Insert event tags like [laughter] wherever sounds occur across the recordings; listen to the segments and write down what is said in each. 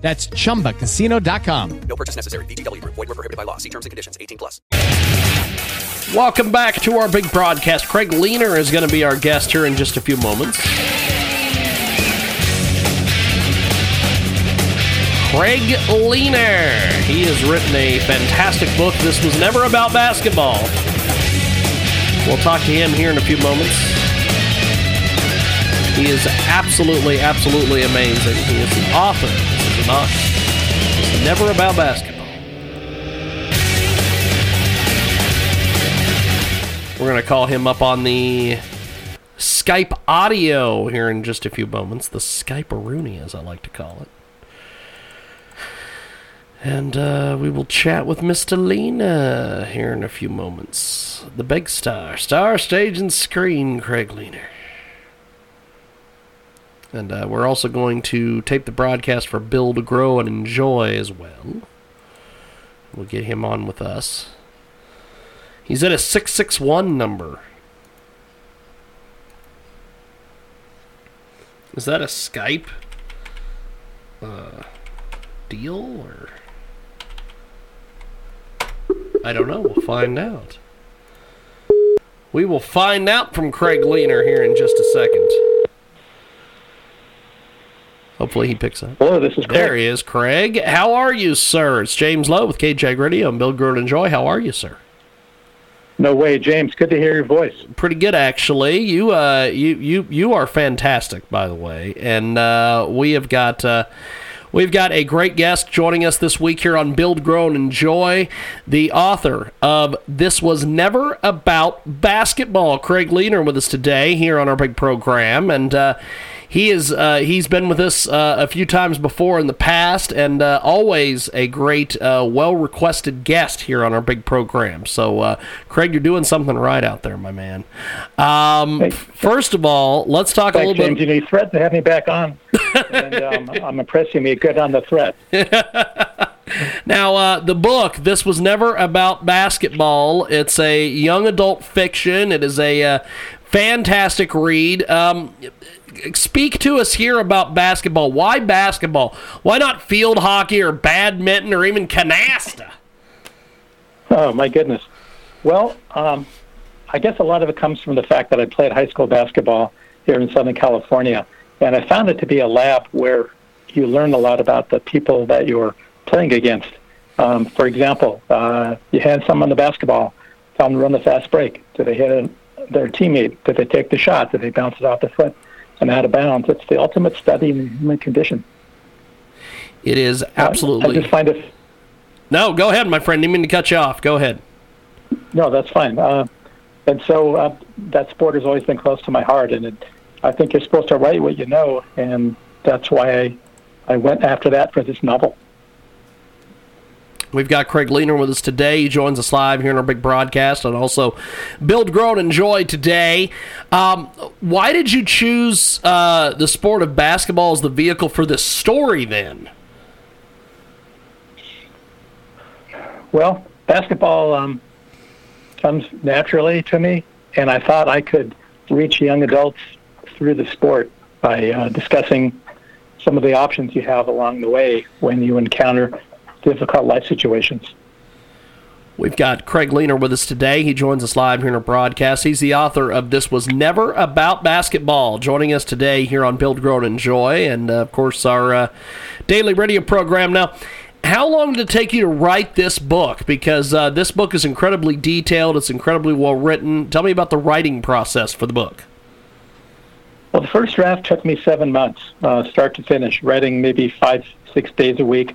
That's chumbacasino.com. No purchase necessary. VGW Group. Void were prohibited by law. See terms and conditions. 18 plus. Welcome back to our big broadcast. Craig Leener is going to be our guest here in just a few moments. Craig Leener. He has written a fantastic book. This was never about basketball. We'll talk to him here in a few moments. He is absolutely, absolutely amazing. He is the author. Author. It's never about basketball. We're going to call him up on the Skype audio here in just a few moments. The Skype Rooney, as I like to call it. And uh, we will chat with Mr. Leener here in a few moments. The big star, star, stage, and screen, Craig Leener. And uh, we're also going to tape the broadcast for Bill to Grow, and Enjoy as well. We'll get him on with us. He's at a 661 number. Is that a Skype uh, deal or? I don't know. We'll find out. We will find out from Craig Leener here in just a second. Hopefully he picks up. Hello, this is Craig. There he is, Craig. How are you, sir? It's James Lowe with KJ Radio and Build Grow and Enjoy. How are you, sir? No way, James. Good to hear your voice. Pretty good, actually. You, uh, you, you, you are fantastic, by the way. And uh, we have got. Uh, We've got a great guest joining us this week here on Build, Grow, and Enjoy, the author of This Was Never About Basketball, Craig Leener, with us today here on our big program. And uh, he is uh, he's been with us uh, a few times before in the past, and uh, always a great, uh, well requested guest here on our big program. So, uh, Craig, you're doing something right out there, my man. Um, Hey. First of all, let's talk a little James. bit. You you to have me back on, and [laughs] um, I'm impressing me good on the threat. [laughs] Now, uh, the book, this was never about basketball. It's a young adult fiction. It is a uh, fantastic read. Um, speak to us here about basketball. Why basketball? Why not field hockey or badminton or even canasta? Oh my goodness. Well, um, I guess a lot of it comes from the fact that I played high school basketball here in Southern California, and I found it to be a lab where you learn a lot about the people that you're playing against. Um, for example, uh, you hand someone on the basketball, tell them to run the fast break. Do they hit their teammate? Did they take the shot? Did they bounce it off the foot and out of bounds? It's the ultimate study in human condition. It is Uh, I absolutely. just find it No, go ahead, my friend. Didn't mean to cut you off. Go ahead. No, that's fine. Uh, and so uh, that sport has always been close to my heart, and it, I think you're supposed to write what you know, and that's why I, I went after that for this novel. We've got Craig Leener with us today. He joins us live here in our big broadcast, and also Build, Grow, and Enjoy today. Um, why did you choose uh, the sport of basketball as the vehicle for this story? Then, Well, basketball um, comes naturally to me, and I thought I could reach young adults through the sport by uh, discussing some of the options you have along the way when you encounter difficult life situations. we've got Craig Leener with us today. He joins us live here in our broadcast. He's the author of "This Was Never About Basketball." Joining us today here on Build, Grow, and Enjoy, and uh, of course our uh, daily radio program. Now, how long did it take you to write this book? Because uh, this book is incredibly detailed. It's incredibly well written. Tell me about the writing process for the book. Well, the first draft took me seven months, uh, start to finish, writing maybe five, six days a week,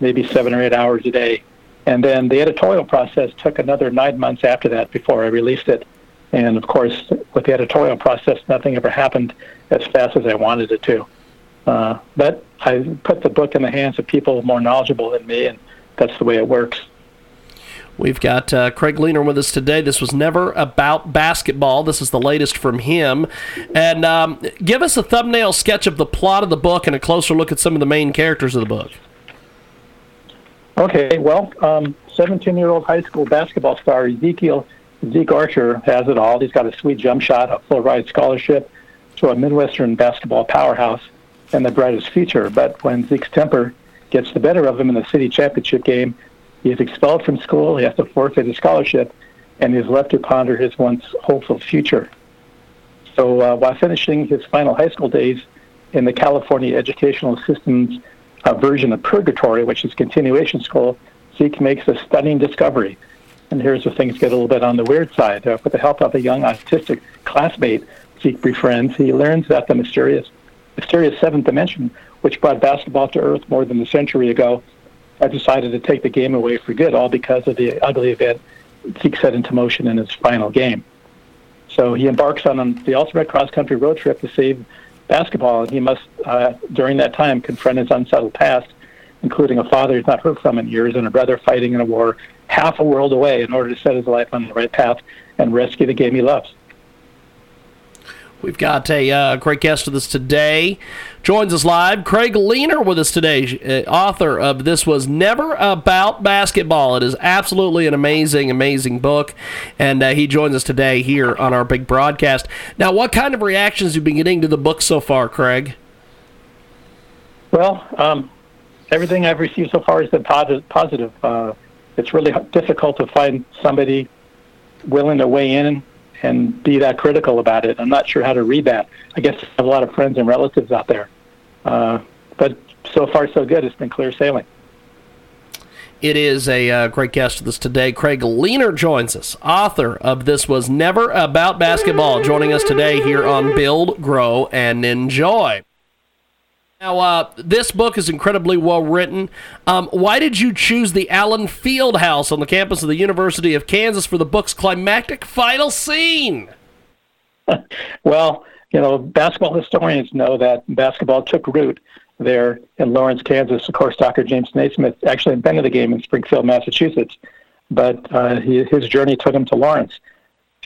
maybe seven or eight hours a day. And then the editorial process took another nine months after that before I released it. And of course, with the editorial process, nothing ever happened as fast as I wanted it to. Uh, but I put the book in the hands of people more knowledgeable than me, and that's the way it works. We've got uh, Craig Leener with us today. This was never about basketball. This is the latest from him. And um, give us a thumbnail sketch of the plot of the book and a closer look at some of the main characters of the book. Okay, well, 17 year old high school basketball star Ezekiel Zeke Archer has it all. He's got a sweet jump shot, a full ride scholarship to a Midwestern basketball powerhouse, and the brightest future. But when Zeke's temper gets the better of him in the city championship game, he is expelled from school, he has to forfeit his scholarship, and is left to ponder his once hopeful future. So uh, while finishing his final high school days in the California educational system's uh, version of purgatory, which is continuation school, Zeke makes a stunning discovery. And here's where things get a little bit on the weird side. Uh, with the help of a young autistic classmate Zeke befriends, he learns that the mysterious, mysterious seventh dimension, which brought basketball to Earth more than a century ago, had decided to take the game away for good, all because of the ugly event Zeke set into motion in his final game. So he embarks on the ultimate cross-country road trip to save basketball, and he must, uh, during that time, confront his unsettled past, including a father he's not heard from in years and a brother fighting in a war half a world away in order to set his life on the right path and rescue the game he loves. We've got a uh, great guest with us today. Joins us live, Craig Leener with us today, uh, author of This Was Never About Basketball. It is absolutely an amazing, amazing book, and uh, he joins us today here on our big broadcast. Now, what kind of reactions have you been getting to the book so far, Craig? Well, um, everything I've received so far has been positive. Uh, it's really difficult to find somebody willing to weigh in and be that critical about it. I'm not sure how to read that. I guess I have a lot of friends and relatives out there. Uh, but so far, so good. It's been clear sailing. It is a uh, great guest with us today. Craig Leener joins us, author of This Was Never About Basketball, joining us today here on Build, Grow, and Enjoy. Now, uh, this book is incredibly well written. Um, why did you choose the Allen Fieldhouse on the campus of the University of Kansas for the book's climactic final scene? [laughs] well, you know, basketball historians know that basketball took root there in Lawrence, Kansas. Of course, Dr. James Naismith actually invented the game in Springfield, Massachusetts, but uh, he, his journey took him to Lawrence,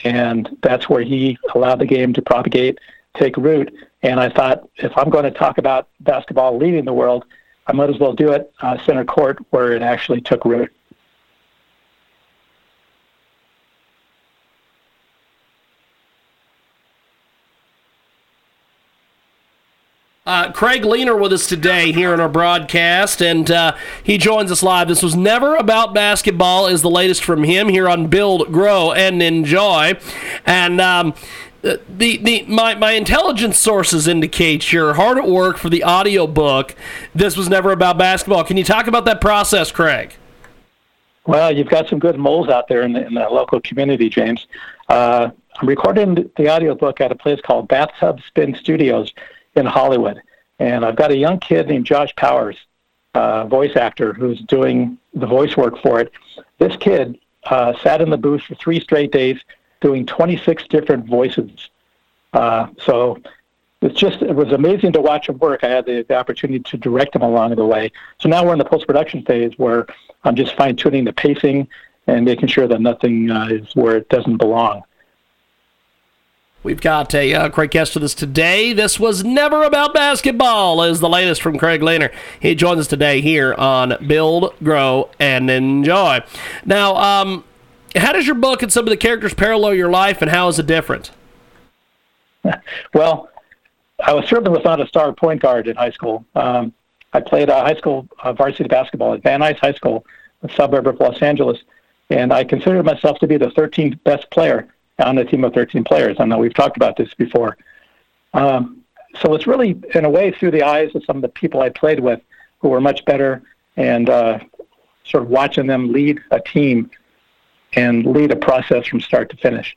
and that's where he allowed the game to propagate, take root and I thought, if I'm going to talk about basketball leading the world, I might as well do it uh, center court where it actually took root. Uh, Craig Leener with us today here in our broadcast, and uh, he joins us live. This was never about basketball, is the latest from him here on Build, Grow, and Enjoy. And um, the, the my, my intelligence sources indicate you're hard at work for the audio book. This was never about basketball. Can you talk about that process, Craig? Well, you've got some good moles out there in the, in the local community, James. Uh, I'm recording the audio book at a place called Bathtub Spin Studios in Hollywood, and I've got a young kid named Josh Powers, uh, voice actor, who's doing the voice work for it. This kid uh, sat in the booth for three straight days doing 26 different voices. Uh, so it's just it was amazing to watch him work. I had the, the opportunity to direct him along the way. So now we're in the post production phase where I'm just fine tuning the pacing and making sure that nothing uh, is where it doesn't belong. We've got a uh, great guest with us today. This was never about basketball, is the latest from Craig Leener. He joins us today here on Build, Grow, and Enjoy. Now, um, how does your book and some of the characters parallel your life, and how is it different? [laughs] Well, I was certainly was not a star point guard in high school. Um, I played uh, high school uh, varsity basketball at Van Nuys High School, a suburb of Los Angeles, and I considered myself to be the 13th best player on a team of 13 players. I know we've talked about this before. Um, so it's really, in a way, through the eyes of some of the people I played with who were much better and uh, sort of watching them lead a team and lead a process from start to finish.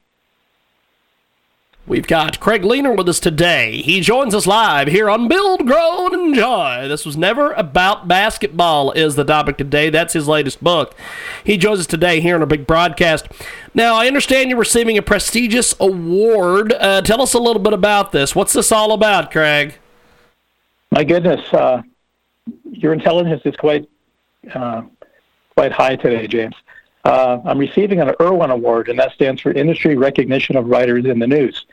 We've got Craig Leener with us today. He joins us live here on Build, Grow, and Enjoy. This was never about basketball, is the topic today. That's his latest book. He joins us today here on a big broadcast. Now, I understand you're receiving a prestigious award. Uh, tell us a little bit about this. What's this all about, Craig? My goodness, uh, your intelligence is quite uh, quite high today, James. Uh, I'm receiving an Irwin Award, and that stands for Industry Recognition of Writers in the News.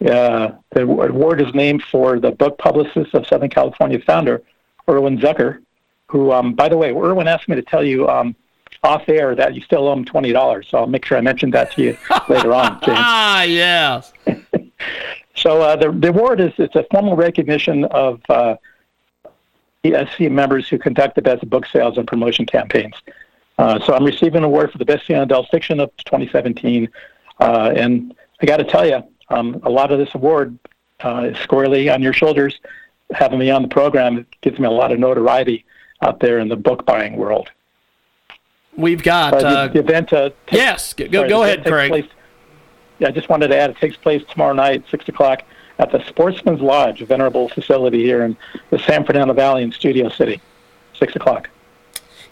Uh, the award is named for the book publicist of Southern California founder, Irwin Zucker, who, um, by the way, Irwin asked me to tell you um, off air that you still owe him twenty dollars. So I'll make sure I mention that to you [laughs] later on. Ah, yes. [laughs] So uh, the, the award is it's a formal recognition of uh, ESC members who conduct the best book sales and promotion campaigns. Uh, so I'm receiving an award for the best young adult fiction of 2017, uh, and I got to tell you, um, a lot of this award uh, is squarely on your shoulders. Having me on the program gives me a lot of notoriety out there in the book buying world. We've got. Uh, the, Uh, the event. Uh, takes- yes, go, sorry, go ahead, Craig. place- yeah, I just wanted to add it takes place tomorrow night, six o'clock, at the Sportsman's Lodge, a venerable facility here in the San Fernando Valley in Studio City. Six o'clock.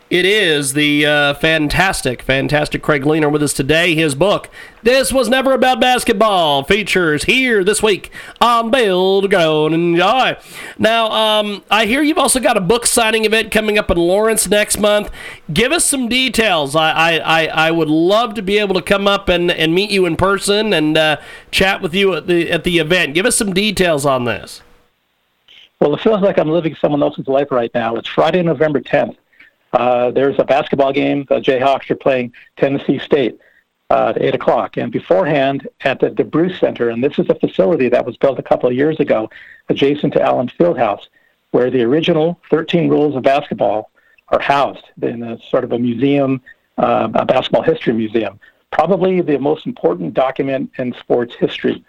It is the uh, fantastic, fantastic Craig Leener with us today. His book, This Was Never About Basketball, features here this week on Build, Grow, and Enjoy. Now, um, I hear you've also got a book signing event coming up in Lawrence next month. Give us some details. I, I, I, I would love to be able to come up and, and meet you in person and uh, chat with you at the, at the event. Give us some details on this. Well, it feels like I'm living someone else's life right now. It's Friday, November 10th. Uh, there's a basketball game. The Jayhawks are playing Tennessee State uh, at 8 o'clock. And beforehand, at the DeBruce Center, and this is a facility that was built a couple of years ago adjacent to Allen Fieldhouse, where the original 13 rules of basketball are housed in a sort of a museum, uh, a basketball history museum. Probably the most important document in sports history.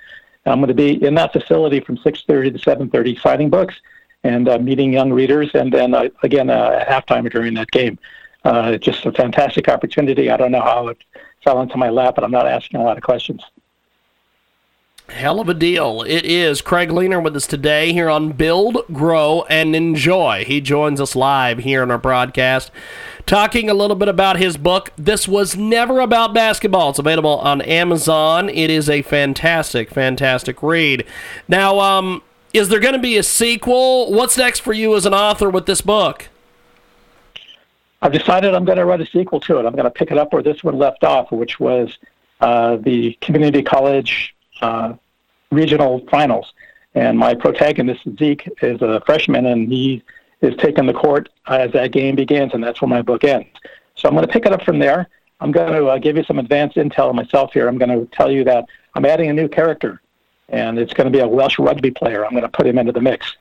I'm going to be in that facility from 6:30 to 7:30, signing books and uh, meeting young readers, and then uh, again uh, at halftime during that game. Uh, just a fantastic opportunity. I don't know how it fell into my lap, but I'm not asking a lot of questions. Hell of a deal. It is Craig Leener with us today here on Build, Grow, and Enjoy. He joins us live here in our broadcast, talking a little bit about his book, This Was Never About Basketball. It's available on Amazon. It is a fantastic, fantastic read. Now, um, is there going to be a sequel? What's next for you as an author with this book? I've decided I'm going to write a sequel to it. I'm going to pick it up where this one left off, which was uh, the community college uh, regional finals. And my protagonist, Zeke, is a freshman, and he is taking the court as that game begins, and that's where my book ends. So I'm going to pick it up from there. I'm going to uh, give you some advanced intel myself here. I'm going to tell you that I'm adding a new character, and it's going to be a Welsh rugby player. I'm going to put him into the mix.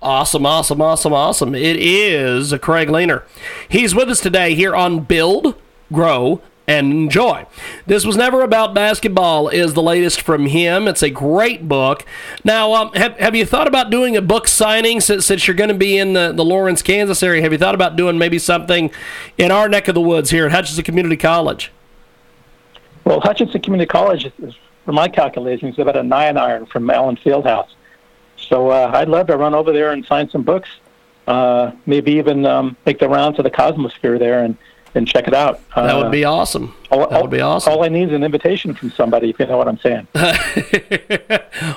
Awesome, awesome, awesome, awesome. It is Craig Leener. He's with us today here on Build, Grow, and Enjoy. This was never about basketball is the latest from him. It's a great book. Now, um, have, have you thought about doing a book signing since, since you're going to be in the, the Lawrence, Kansas area? Have you thought about doing maybe something in our neck of the woods here at Hutchinson Community College? Well, Hutchinson Community College is for my calculations, about a nine iron from Allen Fieldhouse. So uh, I'd love to run over there and sign some books. Uh, maybe even um, make the rounds of the Cosmosphere there and, and check it out. Uh, That would be awesome. all, That would be awesome. All I need is an invitation from somebody, if you know what I'm saying. [laughs]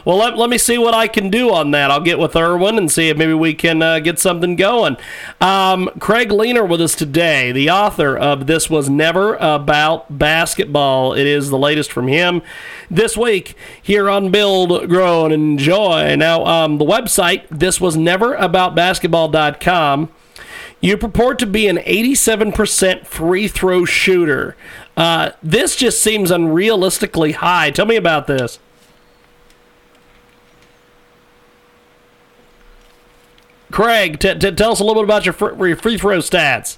well, let, let me see what I can do on that. I'll get with Irwin and see if maybe we can uh, get something going. Um, Craig Leener with us today, the author of This Was Never About Basketball. It is the latest from him this week here on Build, Grow, and Enjoy. Now, um, the website, this You purport to be an 87% free throw shooter. Uh, this just seems unrealistically high. Tell me about this. Craig, t- t- tell us a little bit about your, fr- your free throw stats.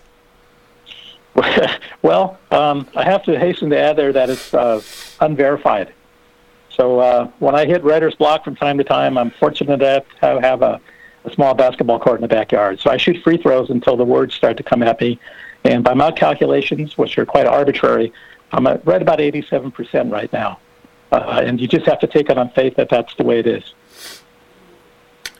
[laughs] well, um, I have to hasten to add there that it's uh, unverified. So uh, when I hit writer's block from time to time, I'm fortunate to have, have a, a small basketball court in the backyard. So I shoot free throws until the words start to come at me. And by my calculations, which are quite arbitrary, I'm at right about 87% right now. Uh, and you just have to take it on faith that that's the way it is.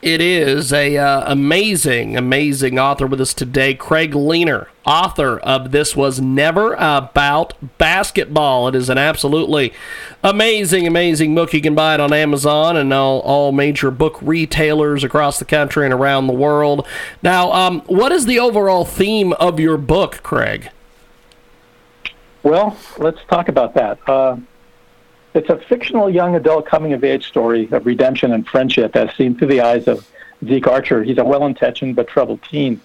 It is a uh, amazing, amazing author with us today, Craig Leener, author of "This Was Never About Basketball." It is an absolutely amazing, amazing book. You can buy it on Amazon and all, all major book retailers across the country and around the world. Now, um, what is the overall theme of your book, Craig? Well, let's talk about that. Uh, it's a fictional young adult coming of age story of redemption and friendship as seen through the eyes of Zeke Archer. He's a well intentioned but troubled teen.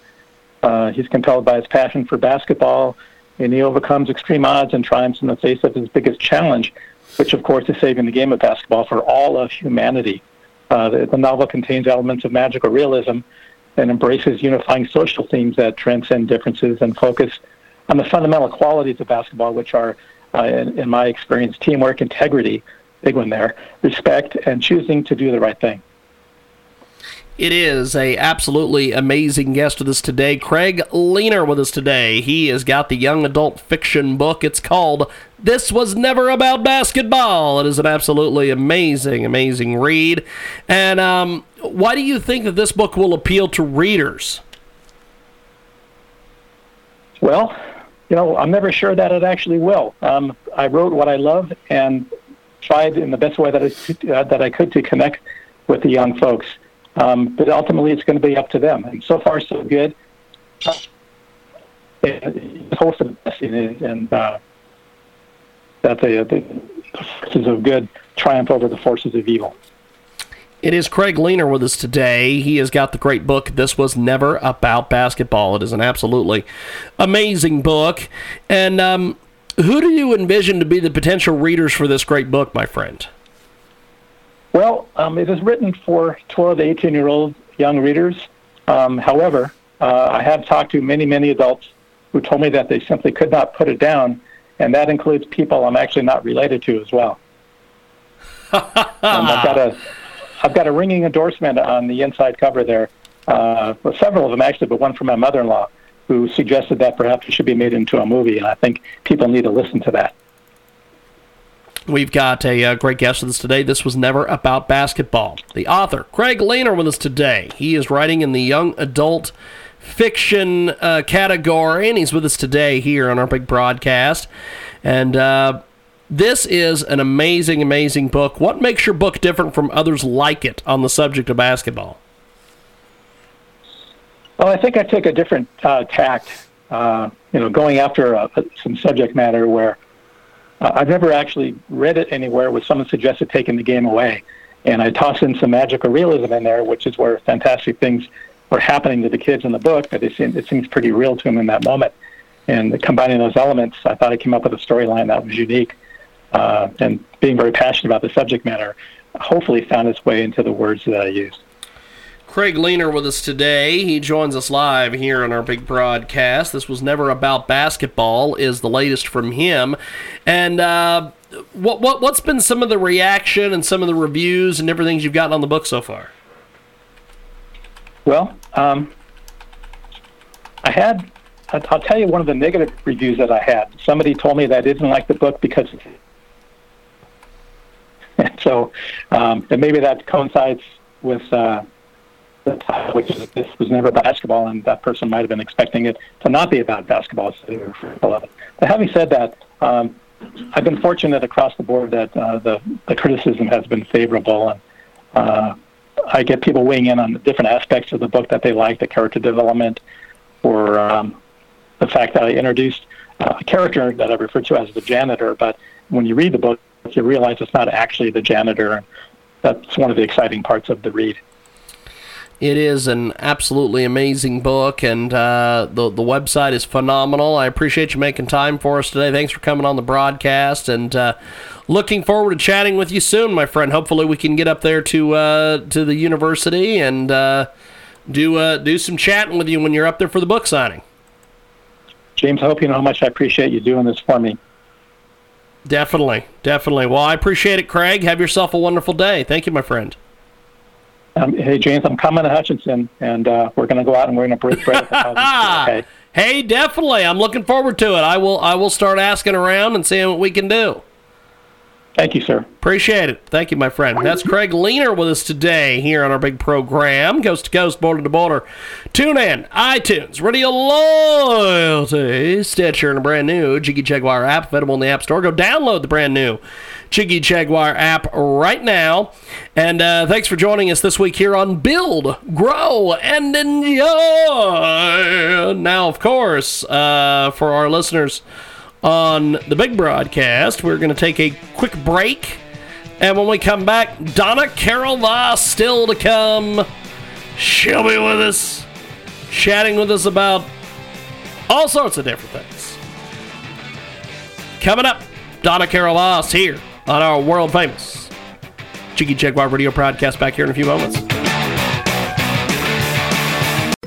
Uh, he's compelled by his passion for basketball, and he overcomes extreme odds and triumphs in the face of his biggest challenge, which, of course, is saving the game of basketball for all of humanity. Uh, the, the novel contains elements of magical realism and embraces unifying social themes that transcend differences and focus on the fundamental qualities of basketball, which are, uh, in, in my experience, teamwork, integrity, big one there, respect, and choosing to do the right thing. It is a absolutely amazing guest with us today, Craig Leener with us today. He has got the young adult fiction book. It's called "This Was Never About Basketball." It is an absolutely amazing, amazing read. And um, why do you think that this book will appeal to readers? Well, you know, I'm never sure that it actually will. Um, I wrote what I love and tried in the best way that I, uh, that I could to connect with the young folks. Um, but ultimately, it's going to be up to them. And so far, so good. And hope the best, and uh, that the, the forces of good triumph over the forces of evil. It is Craig Leener with us today. He has got the great book, This Was Never About Basketball. It is an absolutely amazing book. And um, who do you envision to be the potential readers for this great book, my friend? Well, um, it is written for 12 to 18 year old young readers. Um, however, uh, I have talked to many, many adults who told me that they simply could not put it down, and that includes people I'm actually not related to as well. [laughs] um, I've got a I've got a ringing endorsement on the inside cover there. Uh, well, several of them actually, but one from my mother-in-law who suggested that perhaps it should be made into a movie, and I think people need to listen to that. We've got a uh, great guest with us today. This was never about basketball. The author, Craig Leener, with us today. He is writing in the young adult fiction uh, category, and he's with us today here on our big broadcast. And uh, this is an amazing, amazing book. What makes your book different from others like it on the subject of basketball? Well, I think I take a different uh, tact. Uh, you know, going after uh, some subject matter where uh, I've never actually read it anywhere where someone suggested taking the game away. And I toss in some magical realism in there, which is where fantastic things were happening to the kids in the book, but it, seems, it seems pretty real to them in that moment. And combining those elements, I thought I came up with a storyline that was unique. Uh, and being very passionate about the subject matter, hopefully found its way into the words that I used. Craig Leener with us today. He joins us live here on our big broadcast. This was never about basketball. Is the latest from him, and uh, what what what's been some of the reaction and some of the reviews and different things you've gotten on the book so far? Well, um, I had. I'll tell you one of the negative reviews that I had. Somebody told me that I didn't like the book because. So, um, and maybe that coincides with uh, the title, which is this was never basketball, and that person might have been expecting it to not be about basketball. So But having said that, um, I've been fortunate across the board that uh, the the criticism has been favorable, and uh, I get people weighing in on different aspects of the book that they like, the character development, or um, the fact that I introduced uh, a character that I refer to as the janitor. But when you read the book, you realize it's not actually the janitor, that's one of the exciting parts of the read. It is an absolutely amazing book, and uh, the the website is phenomenal. I appreciate you making time for us today. Thanks for coming on the broadcast, and uh, looking forward to chatting with you soon, my friend. Hopefully, we can get up there to uh, to the university and uh, do uh, do some chatting with you when you're up there for the book signing. James, I hope you know how much I appreciate you doing this for me. Definitely, definitely. Well, I appreciate it, Craig. Have yourself a wonderful day. Thank you, my friend. Um, hey, James, I'm coming to Hutchinson, and uh, we're going to go out and we're going to break bread at the house. [laughs] Okay. Hey, definitely. I'm looking forward to it. I will. I will start asking around and seeing what we can do. Thank you, sir. Appreciate it. Thank you, my friend. That's Craig Leener with us today here on our big program, coast to coast, border to border. Tune in, iTunes, Radio Loyalty, Stitcher, and a brand new Jiggy Jaguar app available in the App Store. Go download the brand new Jiggy Jaguar app right now. And uh, thanks for joining us this week here on Build, Grow, and Enjoy. Now, of course, uh, for our listeners on the big broadcast. We're going to take a quick break. And when we come back, Donna Carol still to come. She'll be with us, chatting with us about all sorts of different things. Coming up, Donna Carol here on our world famous Cheeky Jaguar Radio podcast back here in a few moments.